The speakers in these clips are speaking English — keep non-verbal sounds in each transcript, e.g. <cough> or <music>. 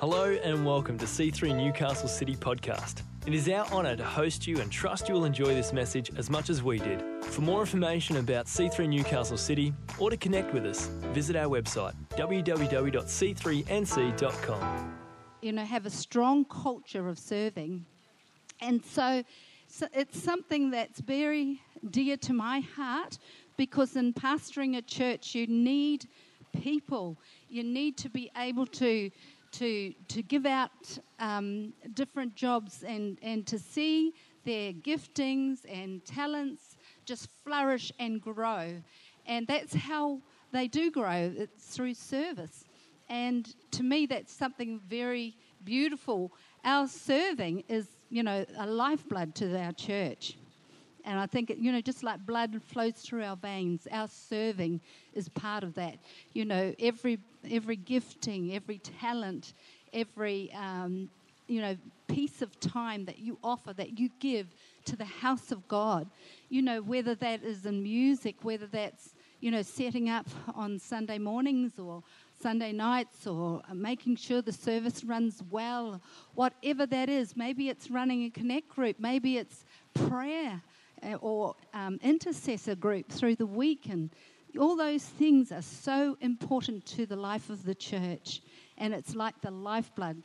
Hello and welcome to C3 Newcastle City Podcast. It is our honour to host you and trust you will enjoy this message as much as we did. For more information about C3 Newcastle City or to connect with us, visit our website www.c3nc.com. You know, have a strong culture of serving. And so, so it's something that's very dear to my heart because in pastoring a church, you need people. You need to be able to to, to give out um, different jobs and, and to see their giftings and talents just flourish and grow. And that's how they do grow, it's through service. And to me, that's something very beautiful. Our serving is, you know, a lifeblood to our church. And I think, you know, just like blood flows through our veins, our serving is part of that. You know, every, every gifting, every talent, every, um, you know, piece of time that you offer, that you give to the house of God, you know, whether that is in music, whether that's, you know, setting up on Sunday mornings or Sunday nights or making sure the service runs well, whatever that is. Maybe it's running a connect group, maybe it's prayer. Uh, or um, intercessor group through the week. And all those things are so important to the life of the church. And it's like the lifeblood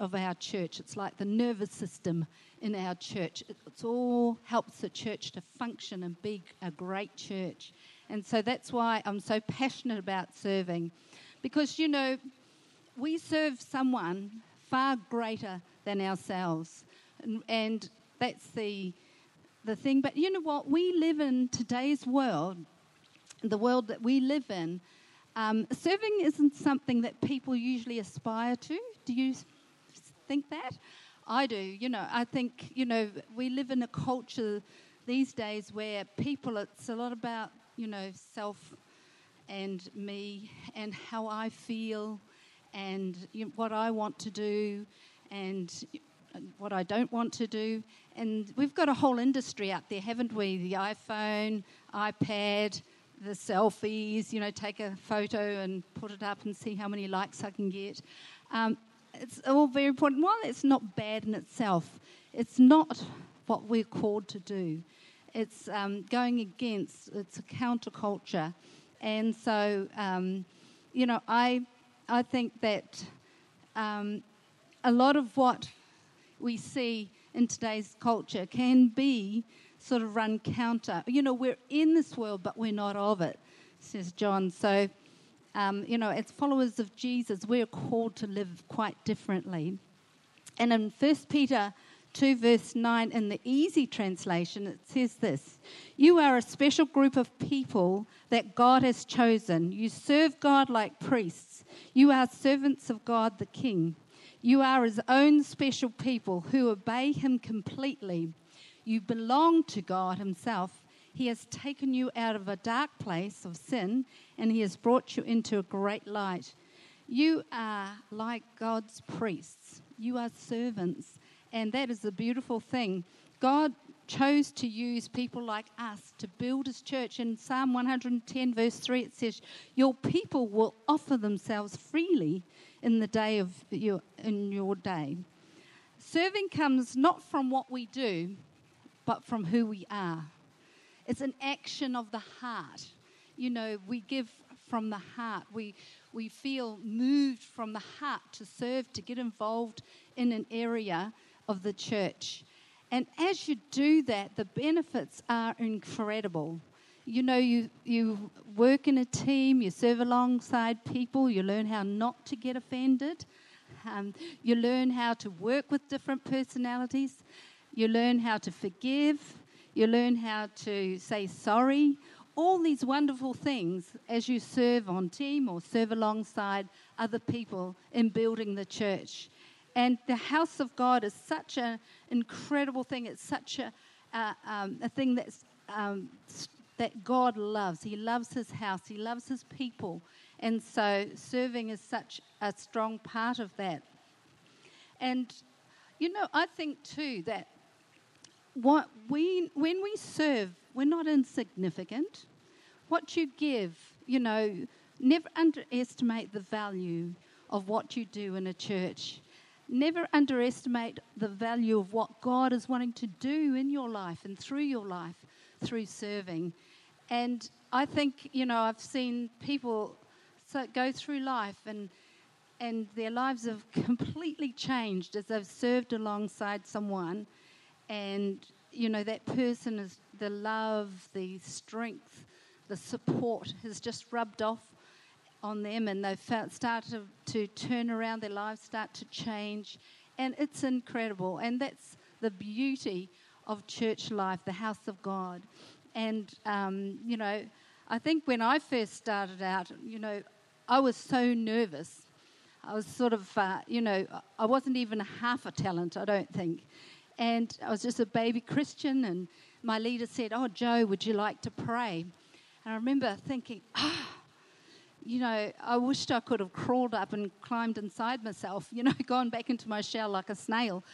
of our church, it's like the nervous system in our church. It it's all helps the church to function and be a great church. And so that's why I'm so passionate about serving. Because, you know, we serve someone far greater than ourselves. And, and that's the the thing. But you know what? We live in today's world, the world that we live in. Um, serving isn't something that people usually aspire to. Do you think that? I do. You know, I think, you know, we live in a culture these days where people, it's a lot about, you know, self and me and how I feel and you know, what I want to do and what I don't want to do. And we've got a whole industry out there, haven't we? The iPhone, iPad, the selfies, you know, take a photo and put it up and see how many likes I can get. Um, it's all very important. While it's not bad in itself, it's not what we're called to do. It's um, going against, it's a counterculture. And so, um, you know, I, I think that um, a lot of what we see in today's culture can be sort of run counter. You know, we're in this world, but we're not of it, says John. So, um, you know, as followers of Jesus, we're called to live quite differently. And in 1 Peter 2, verse 9, in the easy translation, it says this You are a special group of people that God has chosen. You serve God like priests, you are servants of God the King. You are his own special people who obey him completely. You belong to God himself. He has taken you out of a dark place of sin and he has brought you into a great light. You are like God's priests, you are servants, and that is a beautiful thing. God chose to use people like us to build his church. In Psalm 110, verse 3, it says, Your people will offer themselves freely in the day of your in your day. Serving comes not from what we do, but from who we are. It's an action of the heart. You know, we give from the heart. We we feel moved from the heart to serve, to get involved in an area of the church. And as you do that, the benefits are incredible you know, you, you work in a team, you serve alongside people, you learn how not to get offended, um, you learn how to work with different personalities, you learn how to forgive, you learn how to say sorry. All these wonderful things as you serve on team or serve alongside other people in building the church. And the house of God is such an incredible thing. It's such a, uh, um, a thing that's um, that God loves. He loves his house, he loves his people. And so serving is such a strong part of that. And, you know, I think too that what we, when we serve, we're not insignificant. What you give, you know, never underestimate the value of what you do in a church. Never underestimate the value of what God is wanting to do in your life and through your life through serving. And I think, you know, I've seen people go through life and and their lives have <laughs> completely changed as they've served alongside someone and you know that person is the love the strength the support has just rubbed off on them and they've started to, to turn around their lives, start to change. And it's incredible. And that's the beauty of church life, the house of God. And, um, you know, I think when I first started out, you know, I was so nervous. I was sort of, uh, you know, I wasn't even half a talent, I don't think. And I was just a baby Christian, and my leader said, Oh, Jo, would you like to pray? And I remember thinking, ah, you know, I wished I could have crawled up and climbed inside myself, <laughs> you know, gone back into my shell like a snail,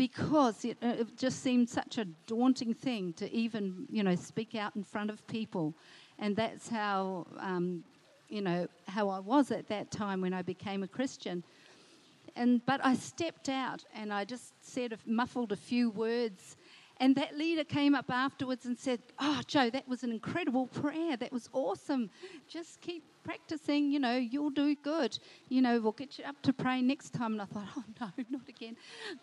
because it, it, just seemed such a daunting thing to even, you know, speak out in front of people. And that's how, um, you know, how I was at that time when I became a Christian. And, but I stepped out and I just said, muffled a few words and that leader came up afterwards and said, Oh, Jo, that was an incredible prayer. That was awesome. Just keep practicing. You know, you'll do good. You know, we'll get you up to pray next time. And I thought, Oh, no, <laughs> not again.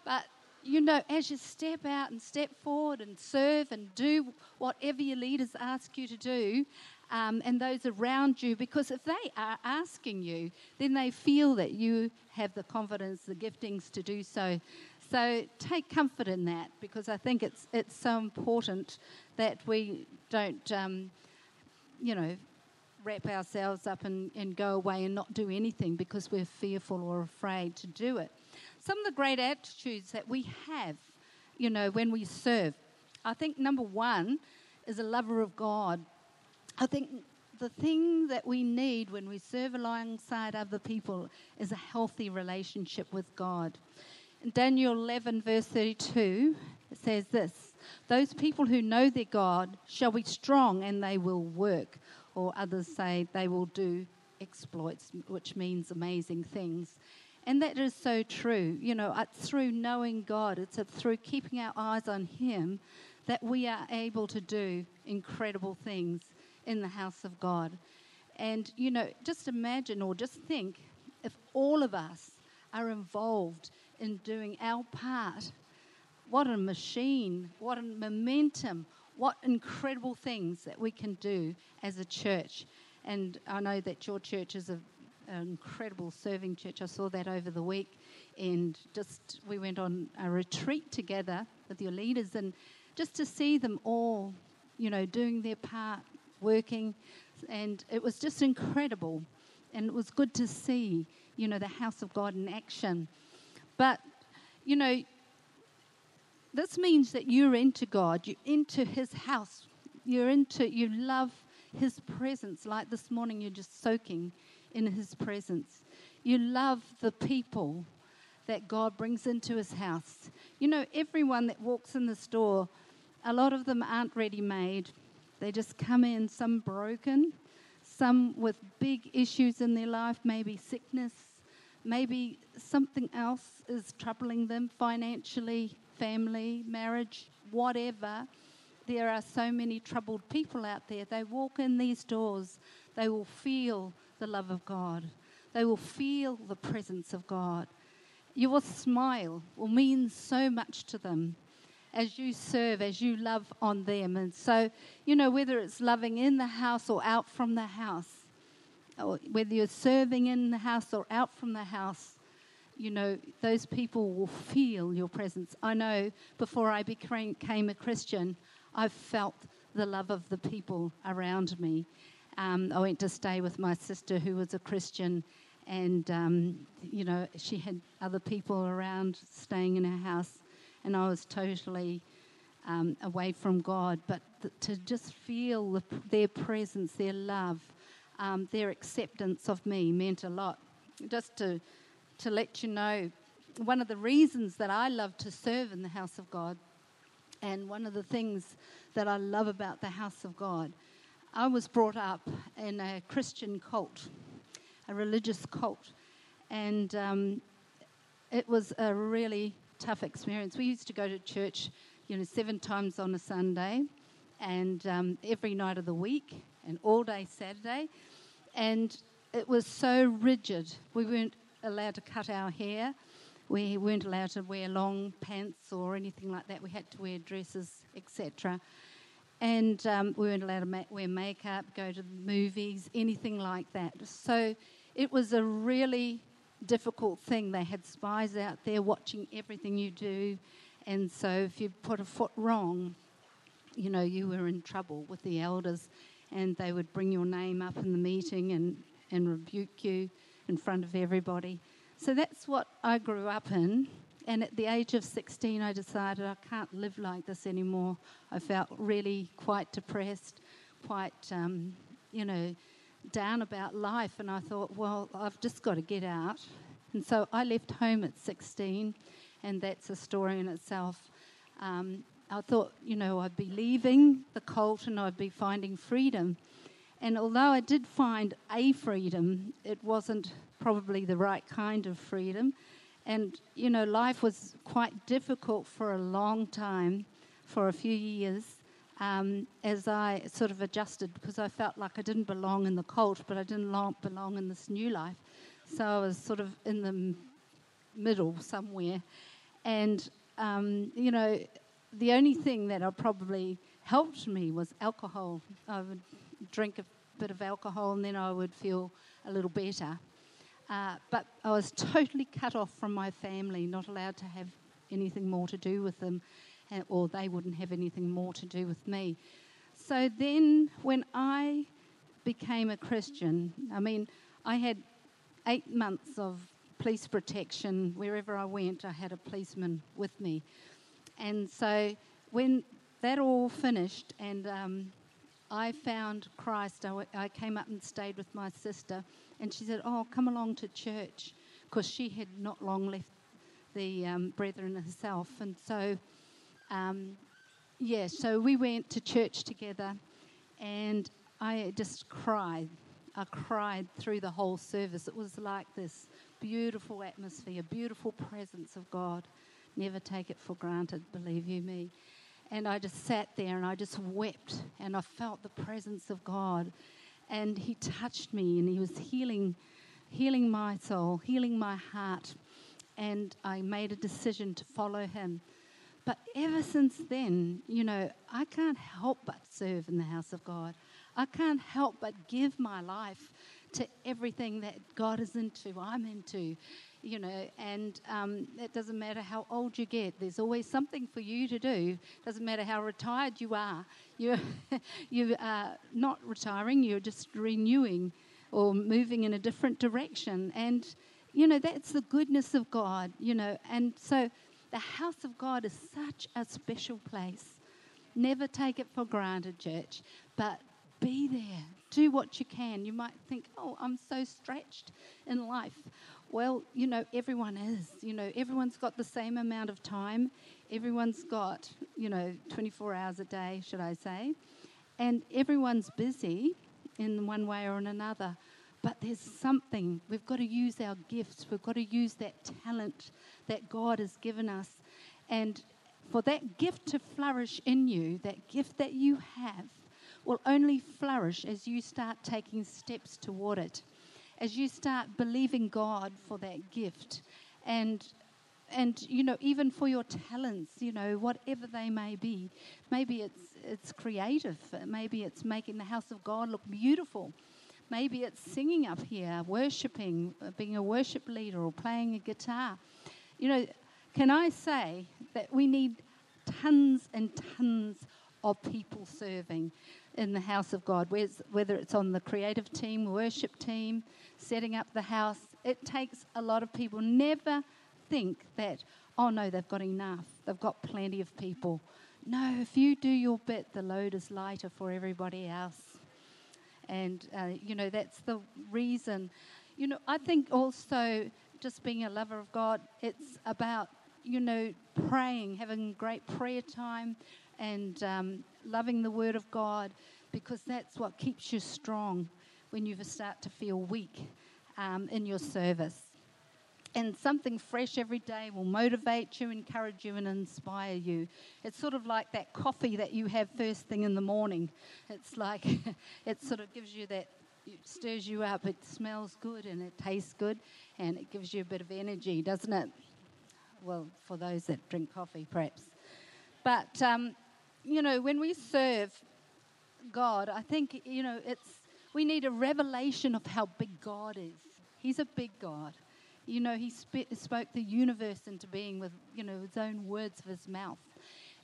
But, you know, as you step out and step forward and serve and do whatever your leaders ask you to do, um, and those around you, because if they are asking you, then they feel that you have the confidence, the giftings to do so. So take comfort in that because I think it's it's so important that we don't, um, you know, wrap ourselves up and, and go away and not do anything because we're fearful or afraid to do it. Some of the great attitudes that we have, you know, when we serve. I think number one is a lover of God. I think the thing that we need when we serve alongside other people is a healthy relationship with God. In Daniel 11, verse 32, it says this Those people who know their God shall be strong and they will work. Or others say they will do exploits, which means amazing things. And that is so true. You know, it's through knowing God, it's through keeping our eyes on Him that we are able to do incredible things in the house of God. And, you know, just imagine or just think if all of us are involved in doing our part. What a machine, what a momentum, what incredible things that we can do as a church. And I know that your church is a, an incredible serving church. I saw that over the week, and just we went on a retreat together with your leaders, and just to see them all, you know, doing their part, working, and it was just incredible. And it was good to see, you know, the house of God in action. But, you know, this means that you're into God, you're into His house, you're into, you love His presence. Like this morning, you're just soaking in His presence. You love the people that God brings into His house. You know, everyone that walks in the store, a lot of them aren't ready made. They just come in, some broken, some with big issues in their life, maybe sickness, maybe something else is troubling them financially, family, marriage, whatever. There are so many troubled people out there. They walk in these doors, they will feel the love of God, they will feel the presence of God. Your smile will mean so much to them as you serve, as you love on them. And so, you know, whether it's loving in the house or out from the house, or whether you're serving in the house or out from the house, you know, those people will feel your presence. I know before I became a Christian, I felt the love of the people around me. Um, I went to stay with my sister who was a Christian, and, um, you know, she had other people around staying in her house, and I was totally um, away from God. But th- to just feel the, their presence, their love, um, their acceptance of me meant a lot. Just to, to let you know, one of the reasons that I love to serve in the house of God, and one of the things that I love about the house of God, I was brought up in a Christian cult, a religious cult. and um, it was a really tough experience. We used to go to church, you know, seven times on a Sunday, and um, every night of the week, and all day Saturday, and it was so rigid. We weren't allowed to cut our hair. We weren't allowed to wear long pants or anything like that. We had to wear dresses, etc. And um, we weren't allowed to ma- wear makeup, go to the movies, anything like that. So it was a really difficult thing. They had spies out there watching everything you do. And so if you put a foot wrong, you know, you were in trouble with the elders. And they would bring your name up in the meeting and, and rebuke you in front of everybody. So that's what I grew up in. And at the age of 16, I decided I can't live like this anymore. I felt really quite depressed, quite, um, you know, down about life. And I thought, well, I've just got to get out. And so I left home at 16, and that's a story in itself. Um, I thought, you know, I'd be leaving the cult and I'd be finding freedom. And although I did find a freedom, it wasn't probably the right kind of freedom. And, you know, life was quite difficult for a long time, for a few years, um, as I sort of adjusted because I felt like I didn't belong in the cult, but I didn't long, belong in this new life. So I was sort of in the middle somewhere. And, um, you know, the only thing that I probably helped me was alcohol. I would drink a bit of alcohol and then I would feel a little better. Uh, but I was totally cut off from my family, not allowed to have anything more to do with them, uh, or they wouldn't have anything more to do with me. So then, when I became a Christian, I mean, I had eight months of police protection. Wherever I went, I had a policeman with me. And so, when that all finished and um, I found Christ, I, w- I came up and stayed with my sister and she said, Oh, come along to church, because she had not long left the um, brethren herself. And so, um, yeah, so we went to church together, and I just cried. I cried through the whole service. It was like this beautiful atmosphere, beautiful presence of God. Never take it for granted, believe you me. And I just sat there and I just wept and I felt the presence of God. And he touched me and he was healing healing my soul healing my heart. And i made a decision to follow him. But ever since then you know i can't help but serve in the house of god. I can't help but give my life to everything that god is into i'm into you know, and um, it doesn't matter how old you get. There's always something for you to do. Doesn't matter how retired you are. You're <laughs> you are not retiring. You're just renewing or moving in a different direction. And you know that's the goodness of God. You know, and so the house of God is such a special place. Never take it for granted, church, but be there. Do what you can. You might think, oh, I'm so stretched in life. Well, you know, everyone is. You know, everyone's got the same amount of time. Everyone's got, you know, 24 hours a day, should I say. And everyone's busy in one way or in another. But there's something. We've got to use our gifts. We've got to use that talent that God has given us. And for that gift to flourish in you, that gift that you have, will only flourish as you start taking steps toward it as you start believing God for that gift and and you know even for your talents you know whatever they may be. Maybe it's it's creative. Maybe it's making the house of god look beautiful. Maybe it's singing up here worshiping being a worship leader or playing a guitar. You know can i say that we need tons and tons of people serving in the house of God, whether it's on the creative team, worship team, setting up the house. It takes a lot of people. Never think that, oh no, they've got enough, they've got plenty of people. No, if you do your bit, the load is lighter for everybody else. And, uh, you know, that's the reason. You know, I think also just being a lover of God, it's about, you know, praying, having great prayer time, and um, loving the Word of God because that's what keeps you strong when you start to feel weak um, in your service. and something fresh every day will motivate you, encourage you, and inspire you. It's sort of like that coffee that you have first thing in the morning. It's like <laughs> it sort of gives you that, it stirs you up. It smells good and it tastes good, and it gives you a bit of energy, doesn't it? Well, for those that drink coffee, perhaps. But um, you know, when we serve God, I think you know it's we need a revelation of how big God is. He's a big God. You know, he sp- spoke the universe into being with, you know, his own words of his mouth.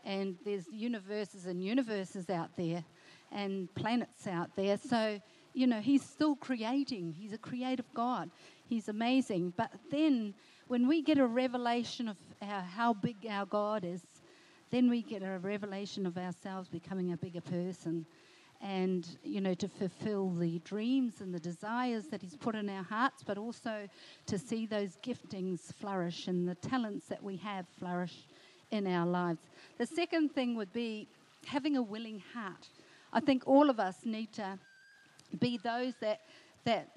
And there's universes and universes out there and planets out there. So, you know, he's still creating. He's a creative God. He's amazing. But then when we get a revelation of how big our God is, then we get a revelation of ourselves becoming a bigger person and you know to fulfill the dreams and the desires that he's put in our hearts but also to see those giftings flourish and the talents that we have flourish in our lives. The second thing would be having a willing heart. I think all of us need to be those that that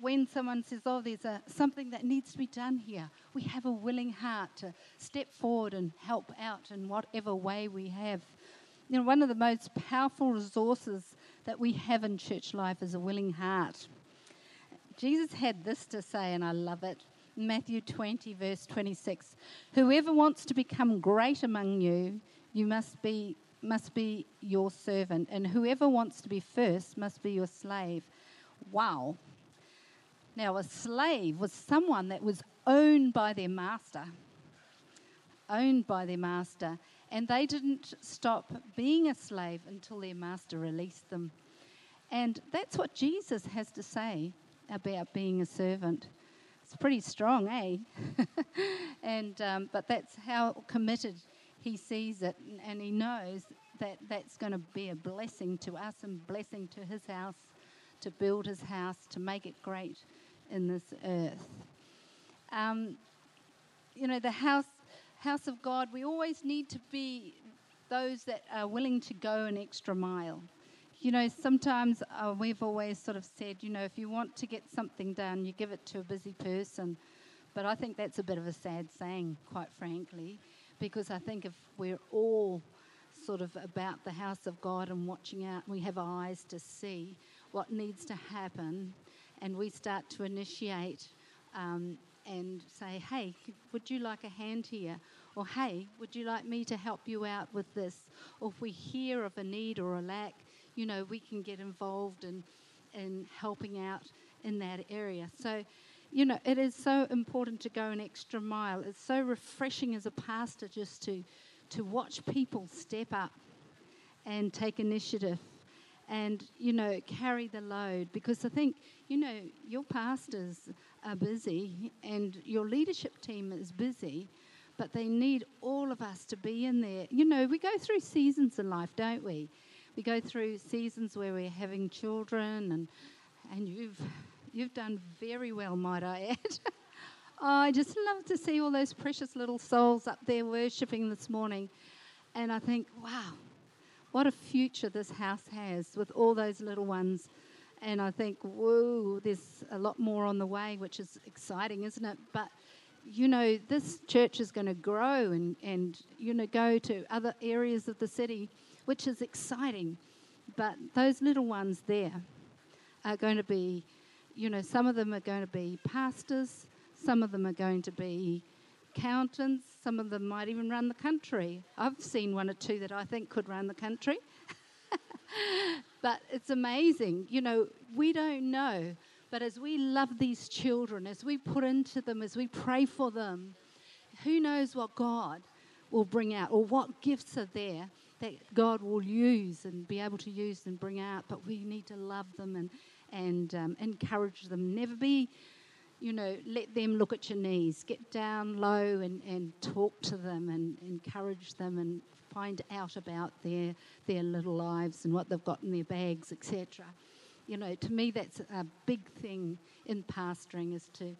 when someone says, "Oh, there's a, something that needs to be done here," we have a willing heart to step forward and help out in whatever way we have you know, one of the most powerful resources that we have in church life is a willing heart. Jesus had this to say, and I love it. Matthew 20, verse 26. Whoever wants to become great among you, you must be, must be your servant, and whoever wants to be first must be your slave. Wow. Now, a slave was someone that was owned by their master. Owned by their master. And they didn't stop being a slave until their master released them. And that's what Jesus has to say about being a servant. It's pretty strong, eh? <laughs> and um, but that's how committed he sees it, and he knows that that's going to be a blessing to us and blessing to his house, to build his house, to make it great in this earth. Um, you know, the house house of God, we always need to be those that are willing to go an extra mile. You know, sometimes uh, we've always sort of said, you know, if you want to get something done, you give it to a busy person. But I think that's a bit of a sad saying, quite frankly, because I think if we're all sort of about the house of God and watching out, we have eyes to see what needs to happen, and we start to initiate um, and say, hey, would you like a hand here? Or hey, would you like me to help you out with this? Or if we hear of a need or a lack, you know, we can get involved in, in helping out in that area. So, you know, it is so important to go an extra mile. It's so refreshing as a pastor just to, to watch people step up and take initiative and, you know, carry the load. Because I think, you know, your pastors are busy and your leadership team is busy, but they need all of us to be in there. You know, we go through seasons in life, don't we? We go through seasons where we're having children, and and you've you've done very well, might I add. <laughs> oh, I just love to see all those precious little souls up there worshiping this morning, and I think, wow, what a future this house has with all those little ones and I think, whoa, there's a lot more on the way, which is exciting, isn't it? But you know, this church is going to grow and, and you know go to other areas of the city, which is exciting. But those little ones there are going to be, you know, some of them are going to be pastors, some of them are going to be accountants, some of them might even run the country. I've seen one or two that I think could run the country. <laughs> but it's amazing. You know, we don't know. But as we love these children, as we put into them, as we pray for them, who knows what God will bring out or what gifts are there that God will use and be able to use and bring out. But we need to love them and, and um, encourage them. Never be, you know, let them look at your knees. Get down low and, and talk to them and encourage them and find out about their their little lives and what they've got in their bags, etc. You know, to me that's a big thing in pastoring is to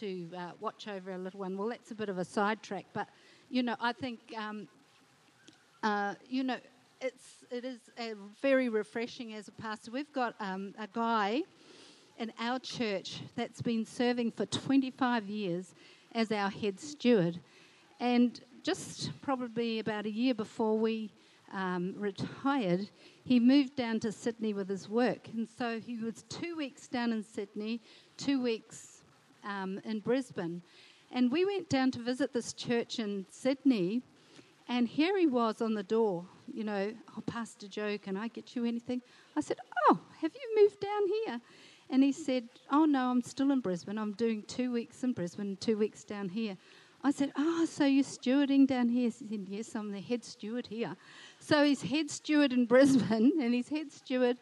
to uh, watch over a little one. Well, that's a bit of a sidetrack, but you know, I think um, uh, you know it's it is very refreshing as a pastor. We've got um, a guy in our church that's been serving for 25 years as our head steward. And just probably about a year before we um, retired, he moved down to Sydney with his work. And so he was two weeks down in Sydney, two weeks um, in Brisbane. And we went down to visit this church in Sydney. And here he was on the door, you know, oh, Pastor Jo, can I get you anything? I said, Oh, have you moved down here? And he said, Oh, no, I'm still in Brisbane. I'm doing two weeks in Brisbane, two weeks down here. I said, Oh, so you're stewarding down here? He said, Yes, I'm the head steward here. So he's head steward in <laughs> Brisbane and he's head steward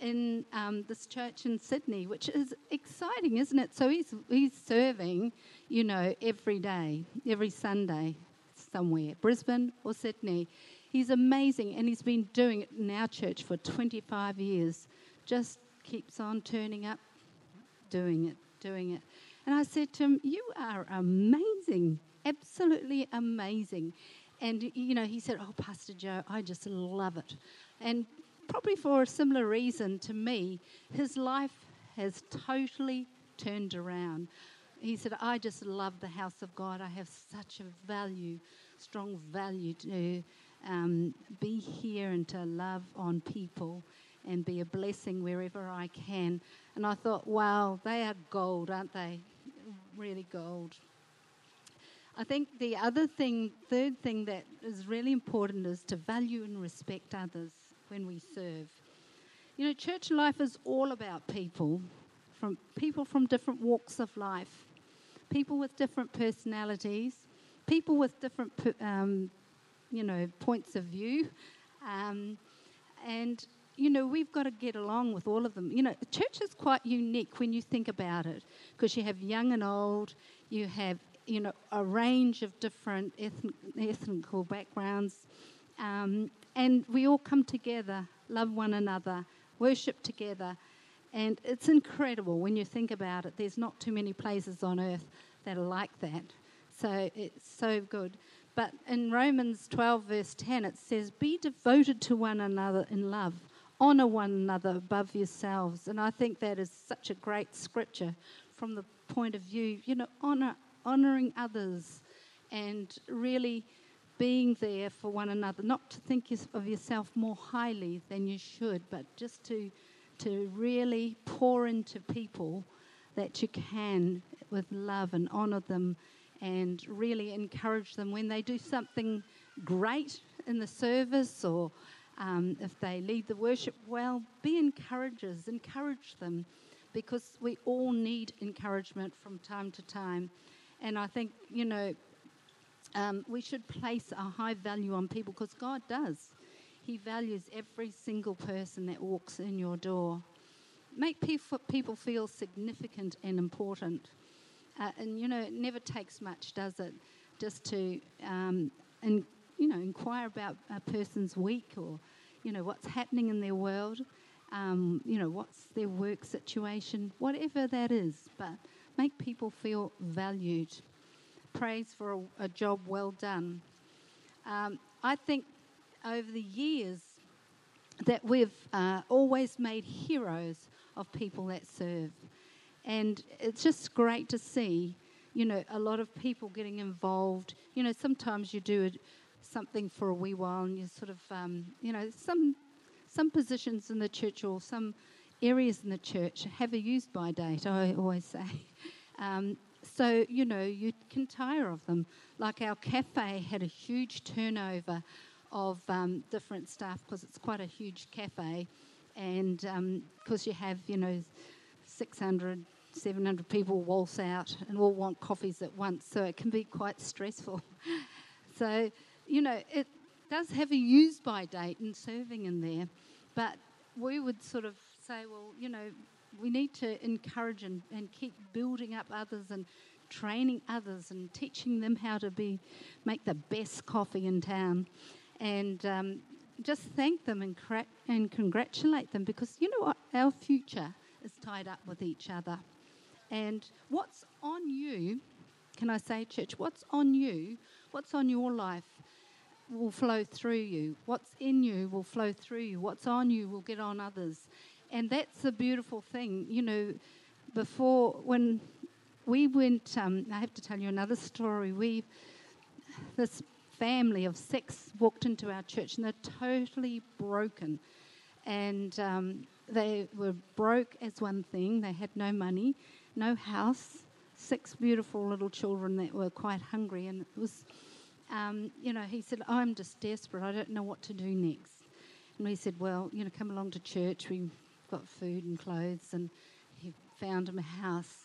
in um, this church in Sydney, which is exciting, isn't it? So he's, he's serving, you know, every day, every Sunday somewhere, Brisbane or Sydney. He's amazing and he's been doing it in our church for 25 years. Just keeps on turning up, doing it, doing it. And I said to him, You are amazing, absolutely amazing. And, you know, he said, Oh, Pastor Jo, I just love it. And probably for a similar reason to me, his life has totally turned around. He said, I just love the house of God. I have such a value, strong value to um, be here and to love on people and be a blessing wherever I can. And I thought, wow, they are gold, aren't they? Really gold. I think the other thing, third thing that is really important is to value and respect others when we serve. You know, church life is all about people, from people from different walks of life, people with different personalities, people with different, um, you know, points of view, um, and you know, we've got to get along with all of them. You know, church is quite unique when you think about it because you have young and old, you have, you know, a range of different ethnic, backgrounds, um, and we all come together, love one another, worship together, and it's incredible when you think about it. There's not too many places on earth that are like that. So it's so good. But in Romans 12, verse 10, it says, Be devoted to one another in love honor one another above yourselves. And I think that is such a great scripture from the point of view, you know, honor, honoring others and really being there for one another, not to think of yourself more highly than you should, but just to, to really pour into people that you can with love and honor them and really encourage them when they do something great in the service or um, if they lead the worship well, be encouragers, encourage them, because we all need encouragement from time to time. And I think, you know, um, we should place a high value on people because God does. He values every single person that walks in your door. Make people feel significant and important. Uh, and, you know, it never takes much, does it? Just to um, and you know, inquire about a person's week or, you know, what's happening in their world, um, you know, what's their work situation, whatever that is. But make people feel valued. Praise for a, a job well done. Um, I think over the years that we've uh, always made heroes of people that serve. And it's just great to see, you know, a lot of people getting involved. You know, sometimes you do it something for a wee while and you sort of, um, you know, some, some positions in the church or some areas in the church have a use by date, I always say. <laughs> Um, so, you know, you can tire of them. Like our cafe had a huge turnover of um, different staff because it's quite a huge cafe. And because um, you have, you know, 600, 700 people waltz out and all want coffees at once, so it can be quite stressful. <laughs> so, you know, it does have a use by date and serving in there, but we would sort of say, well, you know, we need to encourage and, and keep building up others and training others and teaching them how to be make the best coffee in town. And um, just thank them and, cra- and congratulate them because you know what? Our future is tied up with each other. And what's on you can i say church? What's on you what's on your life will flow through you. What's in you will flow through you. What's on you will get on others. And that's a beautiful thing. You know, before, when we went. Um, I have to tell you another story. We this family of six walked into our church and they're totally broken, and um, they were broke as one thing. They had no money, no house, six beautiful little children that were quite hungry, and it was. Um, you know, he said, I'm just desperate. I don't know what to do next. And we said, Well, you know, come along to church. We've got food and clothes. And he found him a house.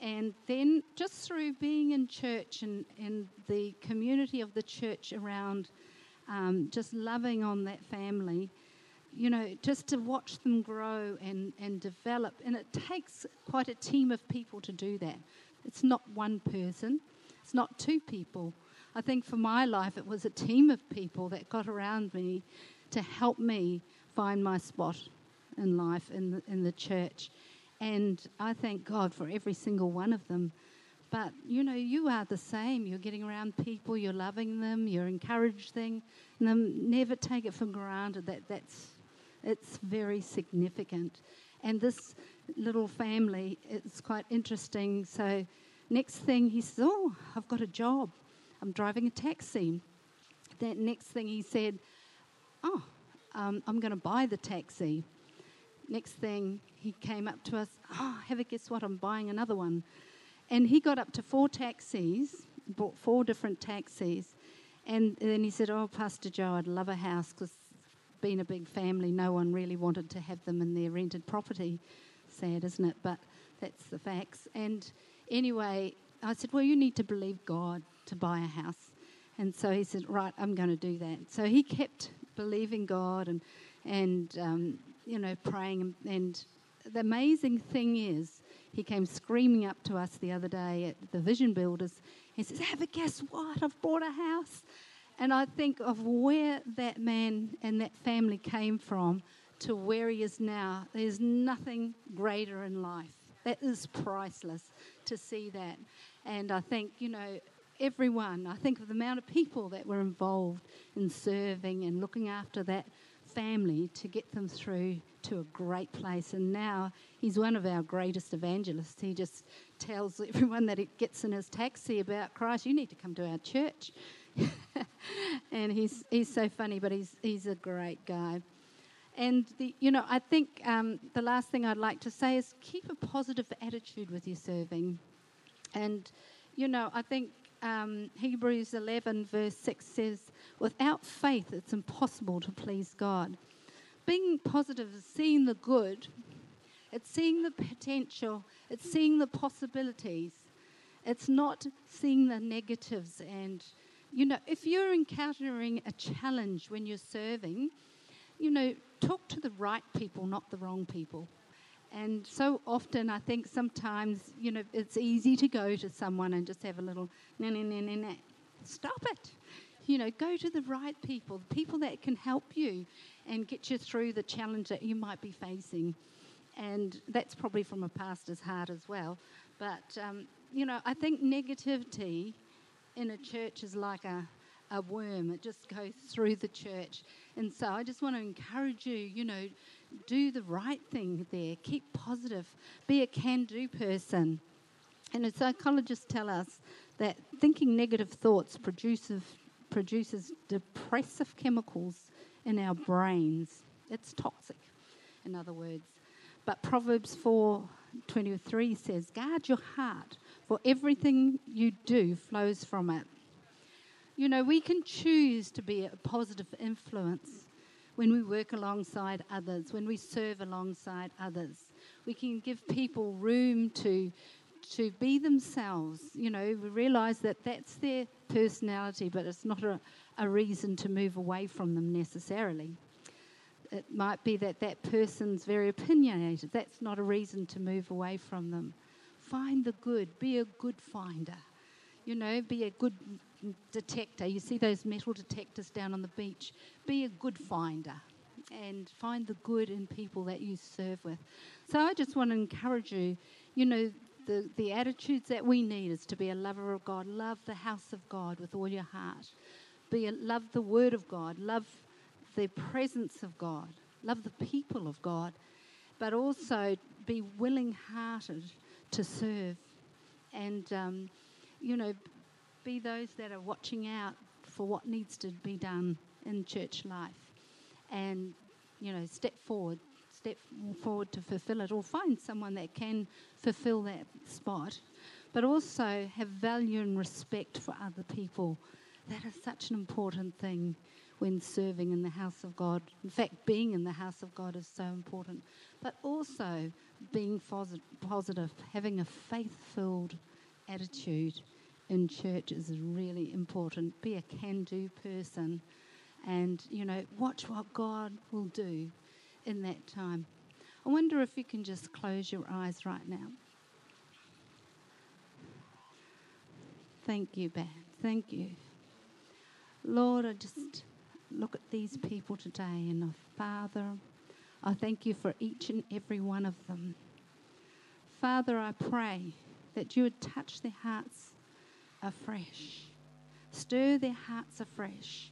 And then, just through being in church and, and the community of the church around, um, just loving on that family, you know, just to watch them grow and, and develop. And it takes quite a team of people to do that. It's not one person, it's not two people. I think for my life, it was a team of people that got around me to help me find my spot in life in the, in the church. And I thank God for every single one of them. But you know, you are the same. You're getting around people, you're loving them, you're encouraging them. Never take it for granted that that's it's very significant. And this little family, it's quite interesting. So, next thing he says, Oh, I've got a job. I'm driving a taxi. That next thing he said, oh, um, I'm going to buy the taxi. Next thing, he came up to us, oh, have a guess what? I'm buying another one. And he got up to four taxis, bought four different taxis. And then he said, Oh, Pastor Jo, I'd love a house because being a big family, no one really wanted to have them in their rented property. Sad, isn't it? But that's the facts. And anyway, I said, Well, you need to believe God to buy a house. And so he said, Right, I'm going to do that. So he kept believing God and, and um, you know, praying. And, the amazing thing is, he came screaming up to us the other day at the Vision Builders. He says, Have a guess what? I've bought a house. And I think of where that man and that family came from to where he is now. There's nothing greater in life. That is priceless to see that. And I think, you know, everyone. I think of the amount of people that were involved in serving and looking after that family to get them through to a great place. And now he's one of our greatest evangelists. He just tells everyone that he gets in his taxi about Christ, you need to come to our church. <laughs> and he's, he's so funny, but he's, he's a great guy. And, the, you know, I think um, the last thing I'd like to say is keep a positive attitude with your serving. And, you know, I think um, Hebrews 11, verse 6 says, Without faith, it's impossible to please God. Being positive is seeing the good, it's seeing the potential, it's seeing the possibilities. It's not seeing the negatives. And, you know, if you're encountering a challenge when you're serving, you know, talk to the right people, not the wrong people. And so often, I think sometimes, you know, it's easy to go to someone and just have a little. Stop it. You know, go to the right people, people that can help you and get you through the challenge that you might be facing. And that's probably from a pastor's heart as well. But, um, you know, I think negativity in a church is like a, a worm, it just goes through the church. And so I just want to encourage you, you know, do the right thing there. Keep positive. Be a can do person. And psychologists tell us that thinking negative thoughts produces, produces depressive chemicals in our brains. It's toxic, in other words. But Proverbs 4 23 says, Guard your heart, for everything you do flows from it. You know, we can choose to be a positive influence when we work alongside others, when we serve alongside others. We can give people room to to be themselves. You know, we realize that that's their personality, but it's not a, a reason to move away from them necessarily. It might be that that person's very opinionated. That's not a reason to move away from them. Find the good, be a good finder. You know, be a good detector. You see those metal detectors down on the beach. Be a good finder and find the good in people that you serve with. So I just want to encourage you, you know, the, the attitudes that we need is to be a lover of God, love the house of God with all your heart, be a, love the word of God, love the presence of God, love the people of God, but also be willing hearted to serve and um, you know, be those that are watching out for what needs to be done in church life, and you know, step forward, step forward to fulfill it, or find someone that can fulfill that spot, but also have value and respect for other people. That is such an important thing when serving in the house of God. In fact, being in the house of God is so important, but also being positive, having a faith filled attitude in church is really important. Be a can do person and, you know, watch what God will do in that time. I wonder if you can just close your eyes right now. Thank you, Ben. Thank you. Lord, I just look at these people today and, oh, Father, I thank you for each and every one of them. Father, I pray that you would touch their hearts afresh, stir their hearts afresh,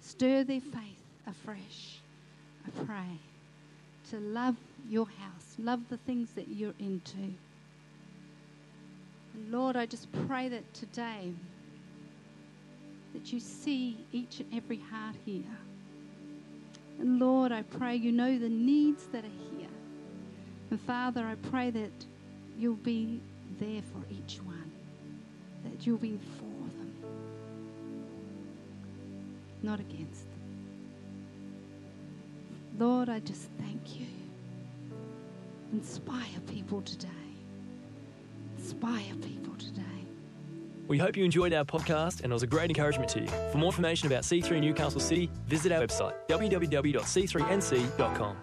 stir their faith afresh. I pray to love your house, love the things that you're into. And Lord, I just pray that today that you see each and every heart here. And Lord, I pray you know the needs that are here. And Father, I pray that you'll be there for each one, that you'll be for them, not against them. Lord, I just thank you. Inspire people today. Inspire people today. We hope you enjoyed our podcast and it was a great encouragement to you. For more information about C3 Newcastle City, visit our website www.c3nc.com.